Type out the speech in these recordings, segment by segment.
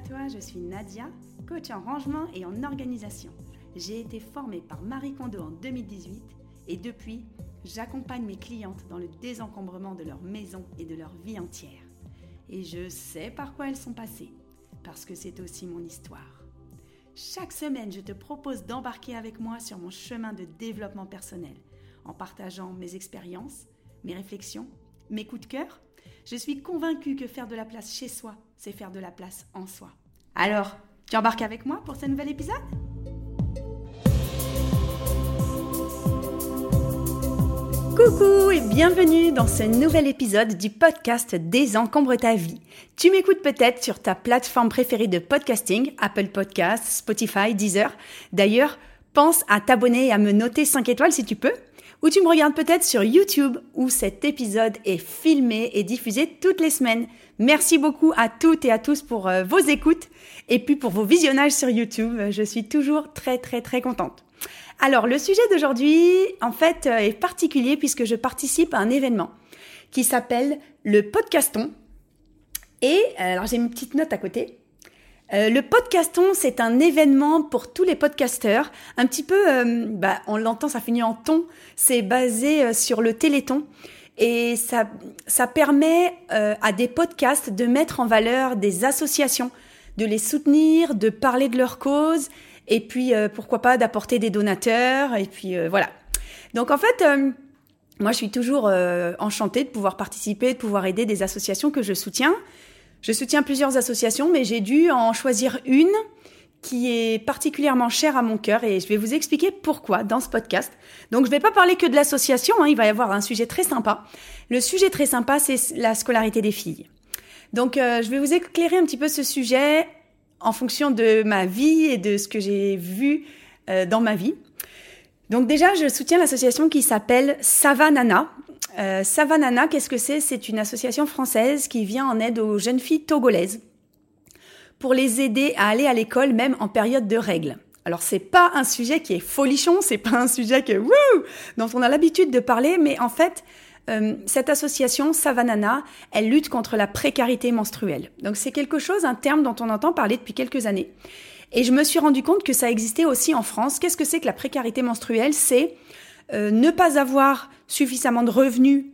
toi, je suis Nadia, coach en rangement et en organisation. J'ai été formée par Marie Kondo en 2018 et depuis, j'accompagne mes clientes dans le désencombrement de leur maison et de leur vie entière. Et je sais par quoi elles sont passées, parce que c'est aussi mon histoire. Chaque semaine, je te propose d'embarquer avec moi sur mon chemin de développement personnel, en partageant mes expériences, mes réflexions, mes coups de cœur. Je suis convaincue que faire de la place chez soi, c'est faire de la place en soi. Alors, tu embarques avec moi pour ce nouvel épisode? Coucou et bienvenue dans ce nouvel épisode du podcast Désencombre ta vie. Tu m'écoutes peut-être sur ta plateforme préférée de podcasting, Apple Podcasts, Spotify, Deezer. D'ailleurs, pense à t'abonner et à me noter 5 étoiles si tu peux. Ou tu me regardes peut-être sur YouTube où cet épisode est filmé et diffusé toutes les semaines. Merci beaucoup à toutes et à tous pour euh, vos écoutes et puis pour vos visionnages sur YouTube. Je suis toujours très très très contente. Alors, le sujet d'aujourd'hui, en fait, euh, est particulier puisque je participe à un événement qui s'appelle le podcaston. Et, euh, alors j'ai une petite note à côté. Euh, le podcaston, c'est un événement pour tous les podcasteurs. Un petit peu, bah, on l'entend, ça finit en ton. C'est basé sur le Téléthon. Et ça, ça permet à des podcasts de mettre en valeur des associations, de les soutenir, de parler de leur cause et puis euh, pourquoi pas d'apporter des donateurs, et puis euh, voilà. Donc en fait, euh, moi je suis toujours enchantée de pouvoir participer, de pouvoir aider des associations que je soutiens. Je soutiens plusieurs associations, mais j'ai dû en choisir une qui est particulièrement chère à mon cœur et je vais vous expliquer pourquoi dans ce podcast. Donc je vais pas parler que de l'association, hein, il va y avoir un sujet très sympa. Le sujet très sympa, c'est la scolarité des filles. Donc je vais vous éclairer un petit peu ce sujet en fonction de ma vie et de ce que j'ai vu euh, dans ma vie. Donc déjà, je soutiens l'association qui s'appelle Savanana. Euh, Savanana, qu'est-ce que c'est? C'est une association française qui vient en aide aux jeunes filles togolaises pour les aider à aller à l'école même en période de règles. Alors c'est pas un sujet qui est folichon, c'est pas un sujet que wouh, dont on a l'habitude de parler, mais en fait, euh, cette association Savanana, elle lutte contre la précarité menstruelle. Donc c'est quelque chose, un terme dont on entend parler depuis quelques années. Et je me suis rendu compte que ça existait aussi en France. Qu'est-ce que c'est que la précarité menstruelle? C'est euh, ne pas avoir suffisamment de revenus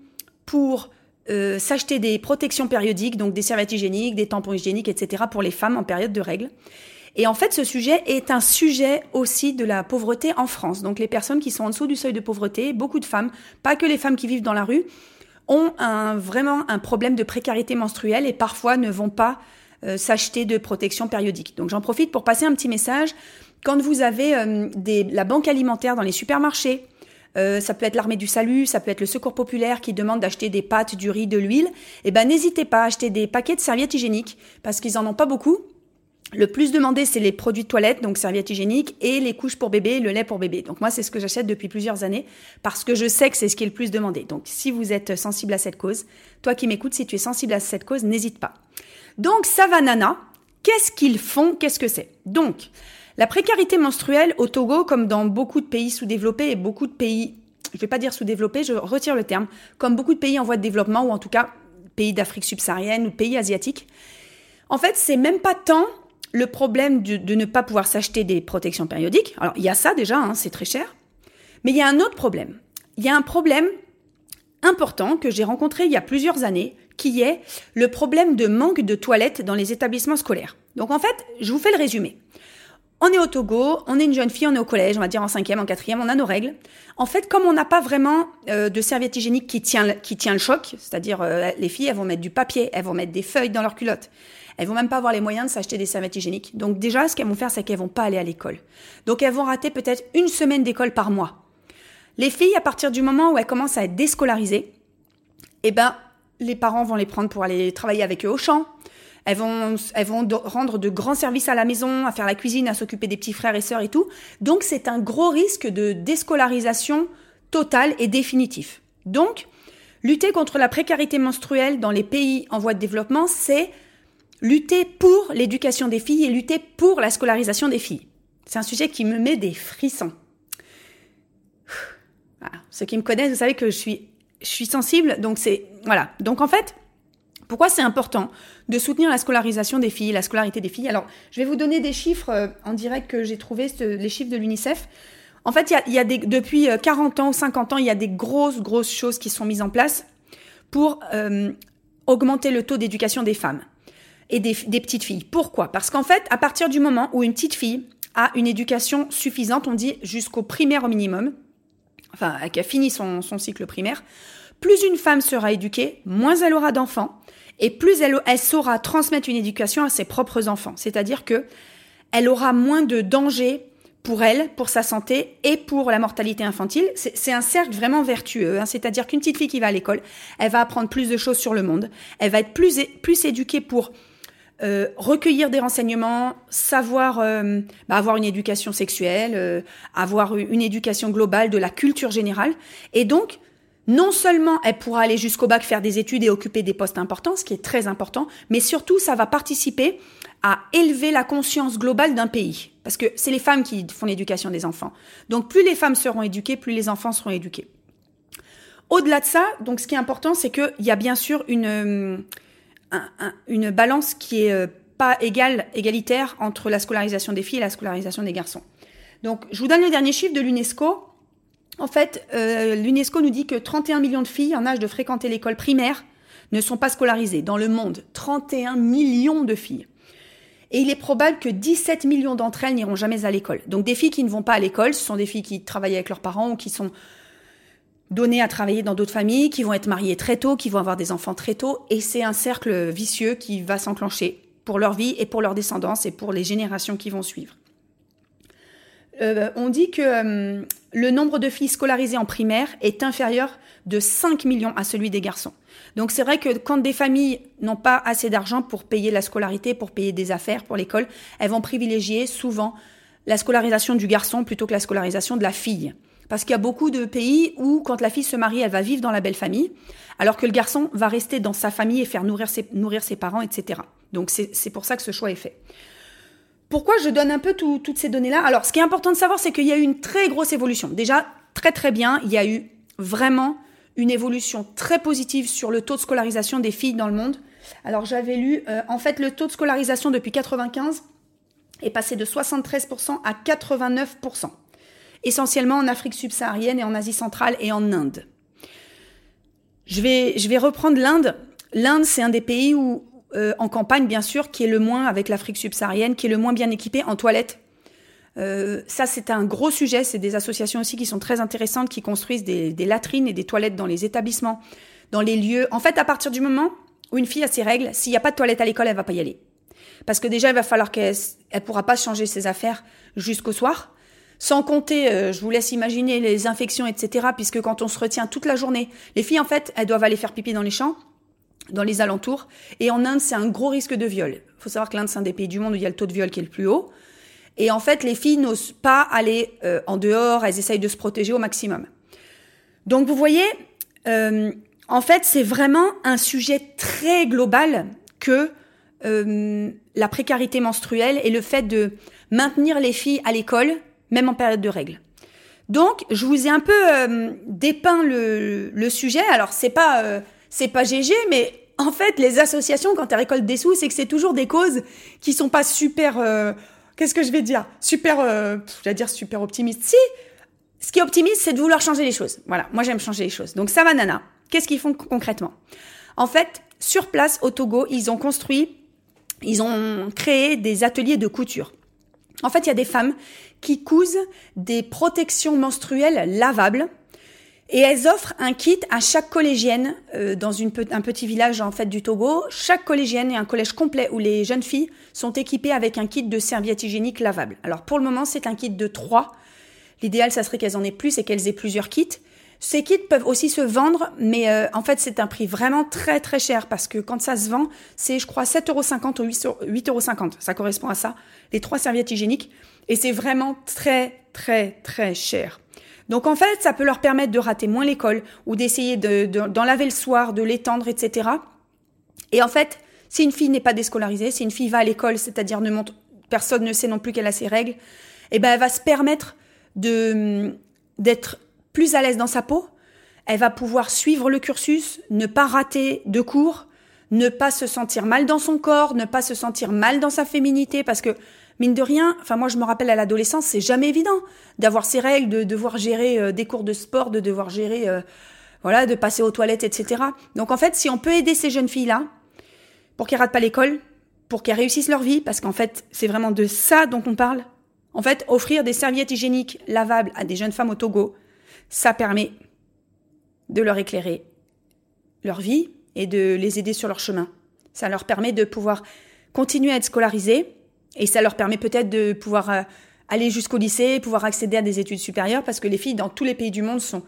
pour euh, s'acheter des protections périodiques, donc des serviettes hygiéniques, des tampons hygiéniques, etc. pour les femmes en période de règles. Et en fait, ce sujet est un sujet aussi de la pauvreté en France. Donc les personnes qui sont en dessous du seuil de pauvreté, beaucoup de femmes, pas que les femmes qui vivent dans la rue, ont un, vraiment un problème de précarité menstruelle et parfois ne vont pas euh, s'acheter de protection périodique. Donc j'en profite pour passer un petit message. Quand vous avez euh, des, la banque alimentaire dans les supermarchés, euh, ça peut être l'armée du salut, ça peut être le secours populaire qui demande d'acheter des pâtes, du riz, de l'huile. Eh ben n'hésitez pas à acheter des paquets de serviettes hygiéniques parce qu'ils en ont pas beaucoup le plus demandé, c'est les produits de toilette, donc serviettes hygiéniques, et les couches pour bébé, le lait pour bébé. Donc moi, c'est ce que j'achète depuis plusieurs années, parce que je sais que c'est ce qui est le plus demandé. Donc si vous êtes sensible à cette cause, toi qui m'écoutes, si tu es sensible à cette cause, n'hésite pas. Donc Savanana, qu'est-ce qu'ils font Qu'est-ce que c'est? Donc, la précarité menstruelle au Togo, comme dans beaucoup de pays sous-développés et beaucoup de pays, je vais pas dire sous-développés, je retire le terme, comme beaucoup de pays en voie de développement, ou en tout cas pays d'Afrique subsaharienne ou pays asiatiques, en fait, c'est même pas tant le problème de, ne pas pouvoir s'acheter des protections périodiques. Alors, il y a ça déjà, hein, c'est très cher. Mais il y a un autre problème. Il y a un problème important que j'ai rencontré il y a plusieurs années, qui est le problème de manque de toilettes dans les établissements scolaires. Donc en fait, je vous fais le résumé. On est au Togo, on est une jeune fille, on est au collège, on va dire en cinquième, en quatrième, on a nos règles. En fait, comme on n'a pas vraiment euh, de serviette hygiénique qui tient, le choc, c'est-à-dire euh, les filles, elles vont mettre du papier, elles vont mettre des feuilles dans leurs culottes, elles vont même pas avoir les moyens de s'acheter des serviettes hygiéniques. Donc déjà, ce qu'elles vont faire, c'est qu'elles vont pas aller à l'école. Donc elles vont rater peut-être une semaine d'école par mois. Les filles, à partir du moment où elles commencent à être déscolarisées, eh ben, les parents vont les prendre pour aller travailler avec eux au champ. Elles vont, elles vont rendre de grands services à la maison, à faire la cuisine, à s'occuper des petits frères et sœurs et tout. Donc c'est un gros risque de déscolarisation totale et définitif. Donc, lutter contre la précarité menstruelle dans les pays en voie de développement, c'est lutter pour l'éducation des filles et lutter pour la scolarisation des filles. C'est un sujet qui me met des frissons. Ceux qui me connaissent, vous savez que je suis, je suis sensible, donc c'est voilà. Donc en fait, Pourquoi c'est important de soutenir la scolarisation des filles, la scolarité des filles? Alors, je vais vous donner des chiffres euh, en direct que j'ai trouvé, les chiffres de l'UNICEF. En fait, il y a, depuis 40 ans ou 50 ans, il y a des grosses, grosses choses qui sont mises en place pour augmenter le taux d'éducation des femmes et des, petites filles. Pourquoi? Parce qu'en fait, à partir du moment où une petite fille a une éducation suffisante, on dit jusqu'au primaire au minimum, enfin, qu'elle finit son, son cycle primaire, plus une femme sera éduquée, moins elle aura d'enfants, et plus elle, elle saura transmettre une éducation à ses propres enfants. C'est-à-dire que elle aura moins de danger pour elle, pour sa santé et pour la mortalité infantile. C'est un cercle vraiment vertueux. Hein. C'est-à-dire qu'une petite fille qui va à l'école, elle va apprendre plus de choses sur le monde. Elle va être plus, plus éduquée pour euh, recueillir des renseignements, savoir euh, bah, avoir une éducation sexuelle, euh, avoir une éducation globale de la culture générale. Et donc, non seulement elle pourra aller jusqu'au bac faire des études et occuper des postes importants, ce qui est très important, mais surtout ça va participer à élever la conscience globale d'un pays. Parce que c'est les femmes qui font l'éducation des enfants. Donc plus les femmes seront éduquées, plus les enfants seront éduqués. Au-delà de ça, donc ce qui est important, c'est qu'il y a bien sûr une une balance qui est euh, pas égale, égalitaire entre la scolarisation des filles et la scolarisation des garçons. Donc, je vous donne le dernier chiffre de l'UNESCO. En fait, euh, l'UNESCO nous dit que 31 millions de filles en âge de fréquenter l'école primaire ne sont pas scolarisées dans le monde. 31 millions de filles. Et il est probable que 17 millions d'entre elles n'iront jamais à l'école. Donc des filles qui ne vont pas à l'école, ce sont des filles qui travaillent avec leurs parents ou qui sont données à travailler dans d'autres familles, qui vont être mariées très tôt, qui vont avoir des enfants très tôt, et c'est un cercle vicieux qui va s'enclencher pour leur vie et pour leur descendance et pour les générations qui vont suivre. Euh, on dit que euh, le nombre de filles scolarisées en primaire est inférieur de 5 millions à celui des garçons. Donc c'est vrai que quand des familles n'ont pas assez d'argent pour payer la scolarité, pour payer des affaires pour l'école, elles vont privilégier souvent la scolarisation du garçon plutôt que la scolarisation de la fille. Parce qu'il y a beaucoup de pays où, quand la fille se marie, elle va vivre dans la belle famille, alors que le garçon va rester dans sa famille et faire nourrir ses, nourrir ses parents, etc. Donc c'est pour ça que ce choix est fait. Pourquoi je donne un peu toutes ces données-là? Alors, ce qui est important de savoir, c'est qu'il y a eu une très grosse évolution. Déjà, très très bien, il y a eu vraiment une évolution très positive sur le taux de scolarisation des filles dans le monde. Alors, j'avais lu, euh, en fait, le taux de scolarisation depuis 95 est passé de 73% à 89% essentiellement en Afrique subsaharienne et en Asie centrale et en Inde. Je vais, je vais reprendre l'Inde. L'Inde, c'est un des pays où, euh, en campagne, bien sûr, qui est le moins, avec l'Afrique subsaharienne, qui est le moins bien équipé en toilettes. Euh, ça, c'est un gros sujet. C'est des associations aussi qui sont très intéressantes, qui construisent des, des, latrines et des toilettes dans les établissements, dans les lieux. En fait, à partir du moment où une fille a ses règles, s'il n'y a pas de toilette à l'école, elle va pas y aller. Parce que déjà, il va falloir qu'elle elle pourra pas changer ses affaires jusqu'au soir. Sans compter, euh, je vous laisse imaginer les infections, etc. Puisque quand on se retient toute la journée, les filles en fait, elles doivent aller faire pipi dans les champs, dans les alentours. Et en Inde, c'est un gros risque de viol. Il faut savoir que l'Inde, c'est un des pays du monde où il y a le taux de viol qui est le plus haut. Et en fait, les filles n'osent pas aller euh, en dehors, elles essayent de se protéger au maximum. Donc vous voyez, euh, en fait, c'est vraiment un sujet très global que la précarité menstruelle et le fait de maintenir les filles à l'école même en période de règles. Donc, je vous ai un peu euh, dépeint le, sujet. Alors, c'est pas euh, c'est pas GG, mais en fait, les associations, quand elles récoltent des sous, c'est que c'est toujours des causes qui sont pas super. Euh, qu'est-ce que je vais dire? Super. je vais dire super optimiste. Si. Ce qui est optimiste, c'est de vouloir changer les choses. Voilà, moi j'aime changer les choses. Donc ça Nana. Qu'est-ce qu'ils font concrètement? En fait, sur place au Togo, ils ont construit, ils ont créé des ateliers de couture. En fait, il y a des femmes qui cousent des protections menstruelles lavables et elles offrent un kit à chaque collégienne euh, dans une, un petit village en fait du Togo. Chaque collégienne est un collège complet où les jeunes filles sont équipées avec un kit de serviettes hygiéniques lavables. Alors pour le moment, c'est un kit de trois. L'idéal, ça serait qu'elles en aient plus et qu'elles aient plusieurs kits. Ces kits peuvent aussi se vendre, mais euh, en fait, c'est un prix vraiment très très cher parce que quand ça se vend, c'est je crois 7,50€ ou 8,50€. Ça correspond à ça, les trois serviettes hygiéniques. Et c'est vraiment très très très cher. Donc en fait, ça peut leur permettre de rater moins l'école ou d'essayer d'en de, laver le soir, de l'étendre, etc. Et en fait, si une fille n'est pas déscolarisée, si une fille va à l'école, c'est-à-dire ne personne ne sait non plus qu'elle a ses règles, eh ben elle va se permettre de d'être plus à l'aise dans sa peau, elle va pouvoir suivre le cursus, ne pas rater de cours, ne pas se sentir mal dans son corps, ne pas se sentir mal dans sa féminité, parce que mine de rien, enfin moi je me rappelle à l'adolescence, c'est jamais évident d'avoir ses règles, de devoir gérer euh, des cours de sport, de devoir gérer, euh, voilà, de passer aux toilettes, etc. Donc en fait, si on peut aider ces jeunes filles là pour qu'elles ratent pas l'école, pour qu'elles réussissent leur vie, parce qu'en fait c'est vraiment de ça dont on parle. En fait, offrir des serviettes hygiéniques lavables à des jeunes femmes au Togo, ça permet de leur éclairer leur vie et de les aider sur leur chemin. Ça leur permet de pouvoir continuer à être scolarisés et ça leur permet peut-être de pouvoir euh, aller jusqu'au lycée, pouvoir accéder à des études supérieures parce que les filles dans tous les pays du monde sont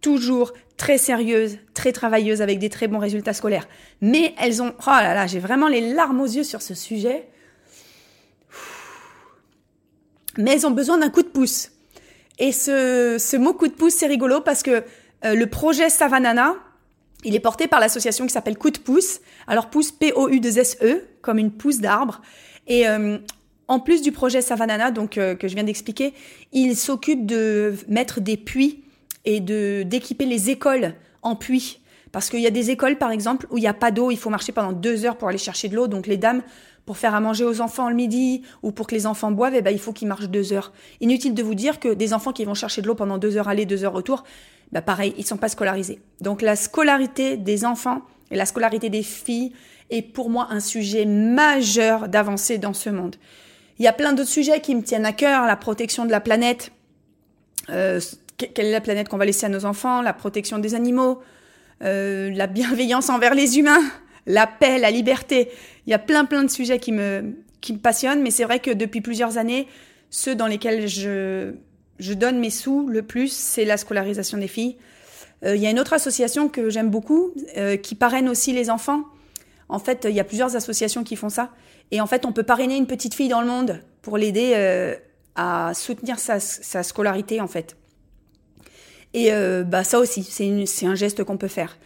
toujours très sérieuses, très travailleuses avec des très bons résultats scolaires. Mais elles ont, oh là là, j'ai vraiment les larmes aux yeux sur ce sujet. Mais elles ont besoin d'un coup de pouce. Et ce, ce mot coup de pouce, c'est rigolo parce que euh, le projet Savanana, il est porté par l'association qui s'appelle Coup de pouce. Alors pouce P-O-U-2-S-E, comme une pousse d'arbre. Et euh, en plus du projet Savanana, donc euh, que je viens d'expliquer, il s'occupe de mettre des puits et de d'équiper les écoles en puits. Parce qu'il y a des écoles, par exemple, où il n'y a pas d'eau, il faut marcher pendant deux heures pour aller chercher de l'eau. Donc les dames, pour faire à manger aux enfants le midi ou pour que les enfants boivent, eh ben, il faut qu'ils marchent deux heures. Inutile de vous dire que des enfants qui vont chercher de l'eau pendant deux heures aller, deux heures retour, bah pareil, ils sont pas scolarisés. Donc la scolarité des enfants et la scolarité des filles est pour moi un sujet majeur d'avancée dans ce monde. Il y a plein d'autres sujets qui me tiennent à cœur, la protection de la planète, euh, quelle est la planète qu'on va laisser à nos enfants, la protection des animaux, euh, la bienveillance envers les humains, la paix, la liberté. Il y a plein plein de sujets qui me qui me passionnent, mais c'est vrai que depuis plusieurs années, ceux dans lesquels je je donne mes sous le plus, c'est la scolarisation des filles. Euh, il y a une autre association que j'aime beaucoup, qui parraine aussi les enfants. En fait, il y a plusieurs associations qui font ça. Et en fait, on peut parrainer une petite fille dans le monde pour l'aider euh, à soutenir sa, scolarité, en fait. Et bah ça aussi, c'est un geste qu'on peut faire.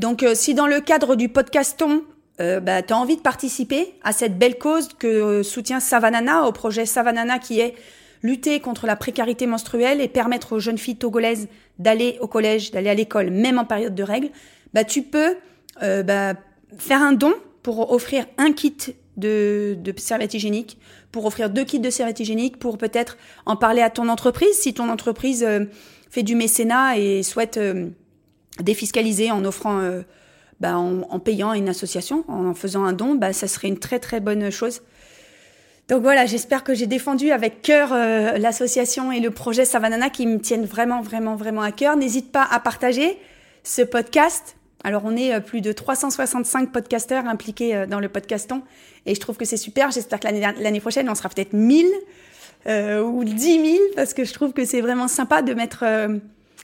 Donc, si dans le cadre du podcaston, bah, tu as envie de participer à cette belle cause que soutient Savanana, au projet Savanana qui est lutter contre la précarité menstruelle et permettre aux jeunes filles togolaises d'aller au collège, d'aller à l'école, même en période de règles, bah, tu peux euh, bah, faire un don pour offrir un kit de, de serviettes hygiéniques, pour offrir deux kits de serviettes hygiéniques, pour peut-être en parler à ton entreprise, si ton entreprise euh, fait du mécénat et souhaite euh, défiscaliser en offrant... Bah, en, payant une association, en faisant un don, bah, ça serait une très très bonne chose. Donc voilà, j'espère que j'ai défendu avec cœur euh, l'association et le projet Savanana qui me tiennent vraiment, vraiment, vraiment à cœur. N'hésite pas à partager ce podcast. Alors on est euh, plus de 365 podcasteurs impliqués euh, dans le podcaston et je trouve que c'est super. J'espère que l'année prochaine on sera peut-être 1000 ou 10 000 parce que je trouve que c'est vraiment sympa de mettre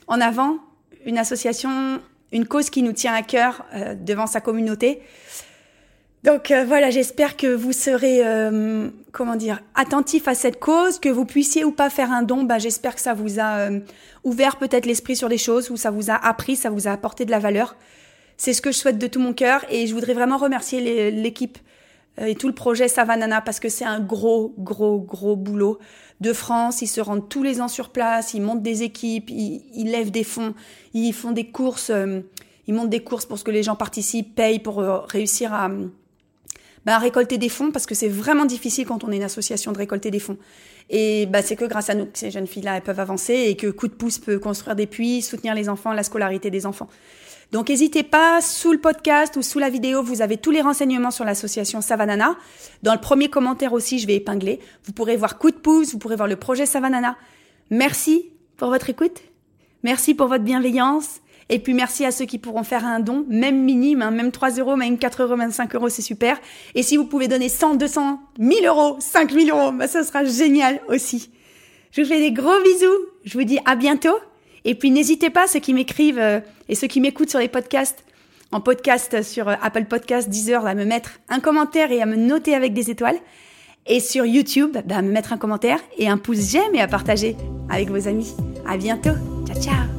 en avant une association, une cause qui nous tient à cœur devant sa communauté. Donc euh, voilà, j'espère que vous serez, euh, comment dire, attentif à cette cause, que vous puissiez ou pas faire un don. Bah, j'espère que ça vous a euh, ouvert peut-être l'esprit sur des choses, ou ça vous a appris, ça vous a apporté de la valeur. C'est ce que je souhaite de tout mon cœur, et je voudrais vraiment remercier l'équipe et tout le projet Savanana parce que c'est un gros, gros, gros boulot de France. Ils se rendent tous les ans sur place, ils montent des équipes, ils, lèvent des fonds, ils font des courses, ils montent des courses pour que les gens participent, payent pour réussir à bah, récolter des fonds parce que c'est vraiment difficile quand on est une association de récolter des fonds. Et bah, c'est que grâce à nous que ces jeunes filles-là elles peuvent avancer et que Coup de pouce peut construire des puits, soutenir les enfants, la scolarité des enfants. Donc n'hésitez pas, sous le podcast ou sous la vidéo, vous avez tous les renseignements sur l'association Savanana. Dans le premier commentaire aussi, je vais épingler. Vous pourrez voir Coup de pouce, vous pourrez voir le projet Savanana. Merci pour votre écoute. Merci pour votre bienveillance. Et puis merci à ceux qui pourront faire un don, même minime, hein, même 3 euros, même 4 euros, 25 euros, c'est super. Et si vous pouvez donner 100, 200, 1000 euros, 5000 euros, bah, ça sera génial aussi. Je vous fais des gros bisous. Je vous dis à bientôt. Et puis n'hésitez pas, ceux qui m'écrivent euh, et ceux qui m'écoutent sur les podcasts, en podcast sur euh, Apple Podcast, Deezer, à me mettre un commentaire et à me noter avec des étoiles. Et sur YouTube, bah, à me mettre un commentaire et un pouce j'aime et à partager avec vos amis. À bientôt. Ciao, ciao.